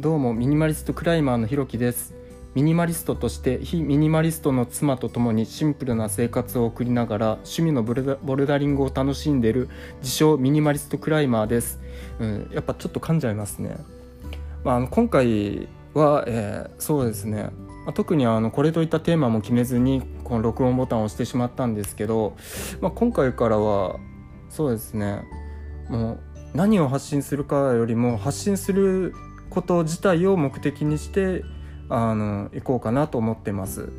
どうもミニマリストクライマーのひろきです。ミニマリストとして非ミニマリストの妻と共にシンプルな生活を送りながら趣味のボルダボルダリングを楽しんでいる自称ミニマリストクライマーです、うん、やっぱちょっと噛んじゃいますね、まあ、あの今回は、えー、そうですね。まあ、特にあのこれといったテーマも決めずにこの録音ボタンを押してしまったんですけど、まあ、今回からはそうですね。もう何を発信するかよりも発信すること自体を目的にしてあの行こうかなと思ってます。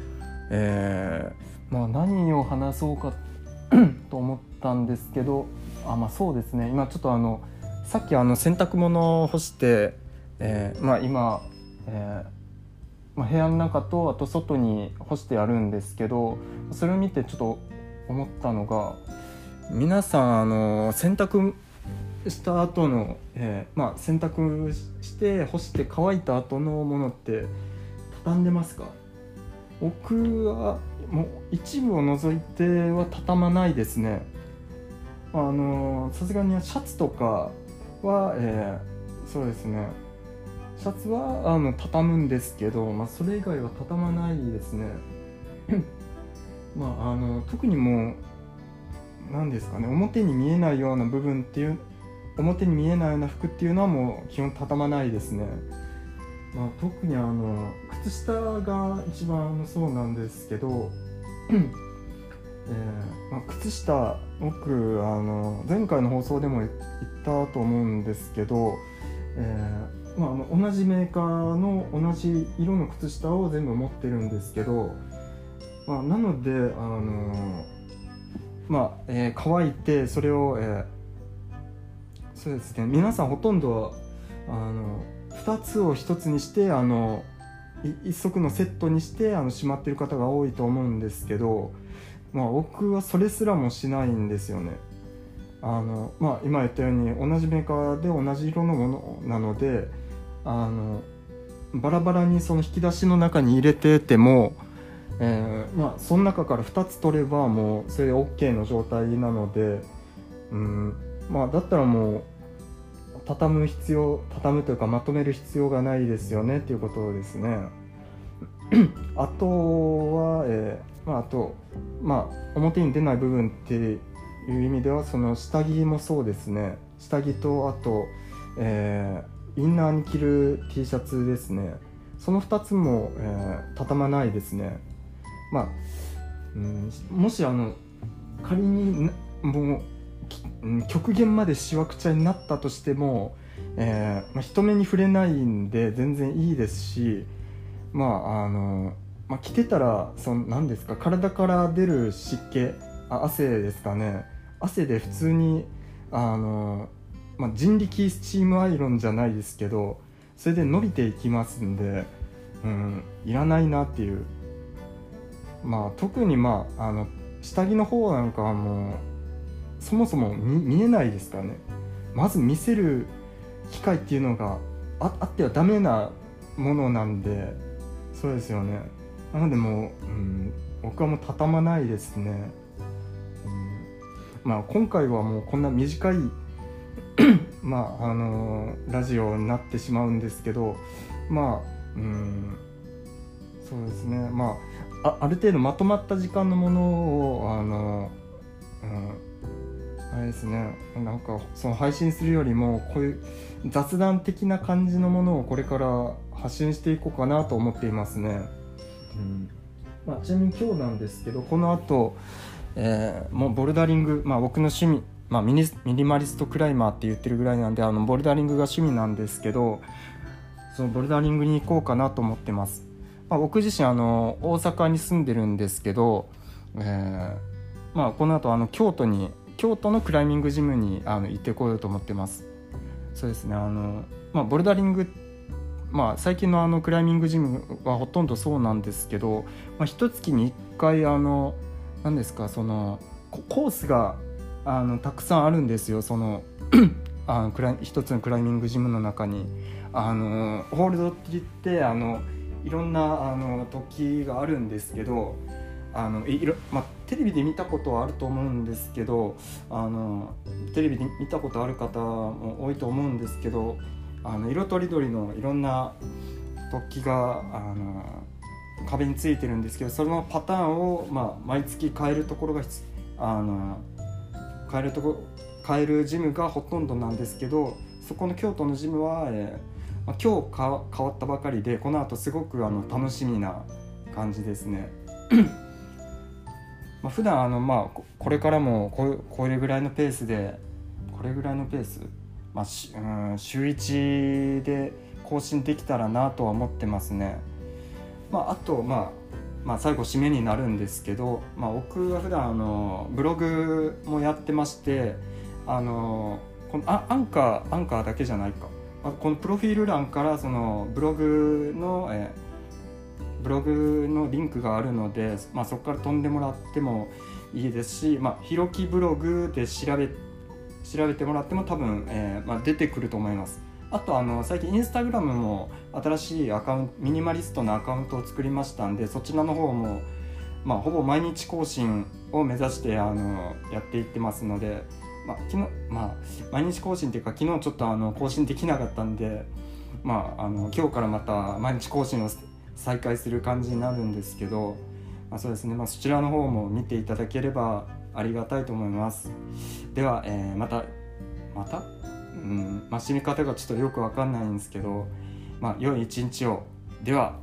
えー、まあ、何を話そうか と思ったんですけどあまあそうですね今ちょっとあのさっきあの洗濯物を干して、えー、まあ今、えーまあ、部屋の中とあと外に干してあるんですけどそれを見てちょっと思ったのが皆さんあの洗濯した後の、えー、まあ洗濯して干して乾いた後のものって畳んでますか？僕はもう一部を除いては畳まないですね。あのさすがにシャツとかは、えー、そうですね。シャツはあの畳むんですけど、まあ、それ以外は畳まないですね。まああの特にもう何ですかね表に見えないような部分っていう表に見えないような服っていうのはもう基本畳まないですね、まあ、特にあの靴下が一番そうなんですけど えーまあ、靴下僕あの前回の放送でも言ったと思うんですけど、えーまあ、あの同じメーカーの同じ色の靴下を全部持ってるんですけど、まあ、なので、あのまあえー、乾いてそれを、えー、そうですね皆さんほとんどあの2つを1つにしてあの1足のセットにしてあのしまってる方が多いと思うんですけど、まあ、僕はそれすらもしないんですよね。あのまあ、今言ったように同じメーカーで同じ色のものなのであのバラバラにその引き出しの中に入れてても、えー、まあ、その中から2つ取ればもうそれで OK の状態なので、うんまあ、だったらもう畳む必要畳むというかまとめる必要がないですよねっていうことですね。あとは、えーまあ、あと、まあ、表に出ない部分っていう意味ではその下着もそうですね。下着とあと、えーインナーに着る T シャツですね。その2つも、えー、畳まないですね。まあ、うん、もしあの仮にもう極限までしわくちゃになったとしても、えーまあ、人目に触れないんで全然いいですしまああの、まあ、着てたらその何ですか体から出る湿気あ汗ですかね。汗で普通にあのまあ、人力スチームアイロンじゃないですけどそれで伸びていきますんで、うん、いらないなっていう。まあ特にまああの下着の方なんかはもうそもそも見えないですからね。まず見せる機会っていうのがああってはダメなものなんでそうですよね。なのでもう、うん、僕はもう畳まないですね、うん、まあ今回はもうこんな短い まああのラジオになってしまうんですけどまあうんそうですね。まああある程度まとまった時間のものをあの、うん、あれですね。なんかその配信するよりもこういう雑談的な感じのものをこれから発信していこうかなと思っていますね。うん。まあ、ちなみに今日なんですけどこの後、えー、もうボルダリング、まあ、僕の趣味まあ、ミニミニマリストクライマーって言ってるぐらいなんであのボルダリングが趣味なんですけどそのボルダリングに行こうかなと思ってます、まあ、僕自身あの大阪に住んでるんですけど、えーまあ、この後あの京都に京都のクライミングジムにあの行ってこようと思ってます。そうですねあの、まあ、ボルダリングまあ、最近のあのクライミングジムはほとんどそうなんですけど、まあ、一月に1回あの何ですかそのコースがあのたくさんあるんですよ。そのあのクラ一つのクライミングジムの中に。あのホールドって言ってあのいろんなあの時があるんですけどあのいろ、まあ、テレビで見たことはあると思うんですけどあのテレビで見たことある方も多いと思うんですけどあの色とりどりのいろんな突起があの壁についてるんですけどそのパターンを、まあ、毎月変えるところがあの変えるとこ変えるジムがほとんどなんですけどそこの京都のジムは、えーまあ、今日か変わったばかりでこの後すごくあの楽しみな感じですね。まあ普段あのまあこれからもここれぐらいのペースでこれぐらいのペース、まあしうん、週1で更新できたらなとは思ってますね。まあ、あと、まあ、まあ最後締めになるんですけど、まあ、僕は普段あのブログもやってましてあのこのあアンカーアンカーだけじゃないか、まあ、このプロフィール欄からそのブログの、えブログのリンクがあるので、まあ、そこから飛んでもらってもいいですし、まあ、ひろきブログで調べ調べてもらっても多分、えーまあ、出てくると思います。あとあの最近インスタグラムも新しいアカウントミニマリストのアカウントを作りましたんでそちらの方も、まあ、ほぼ毎日更新を目指してあのやっていってますので、まあ昨日まあ、毎日更新っていうか昨日ちょっとあの更新できなかったんで、まあ、あの今日からまた毎日更新を再開する感じになるんですけど、まあ、そうですね、まあ、そちらの方も見ていただければありがたいと思います。では、えー、またまた？うんまあ、死に方がちょっとよくわかんないんですけど、まあ、良い一日を。では。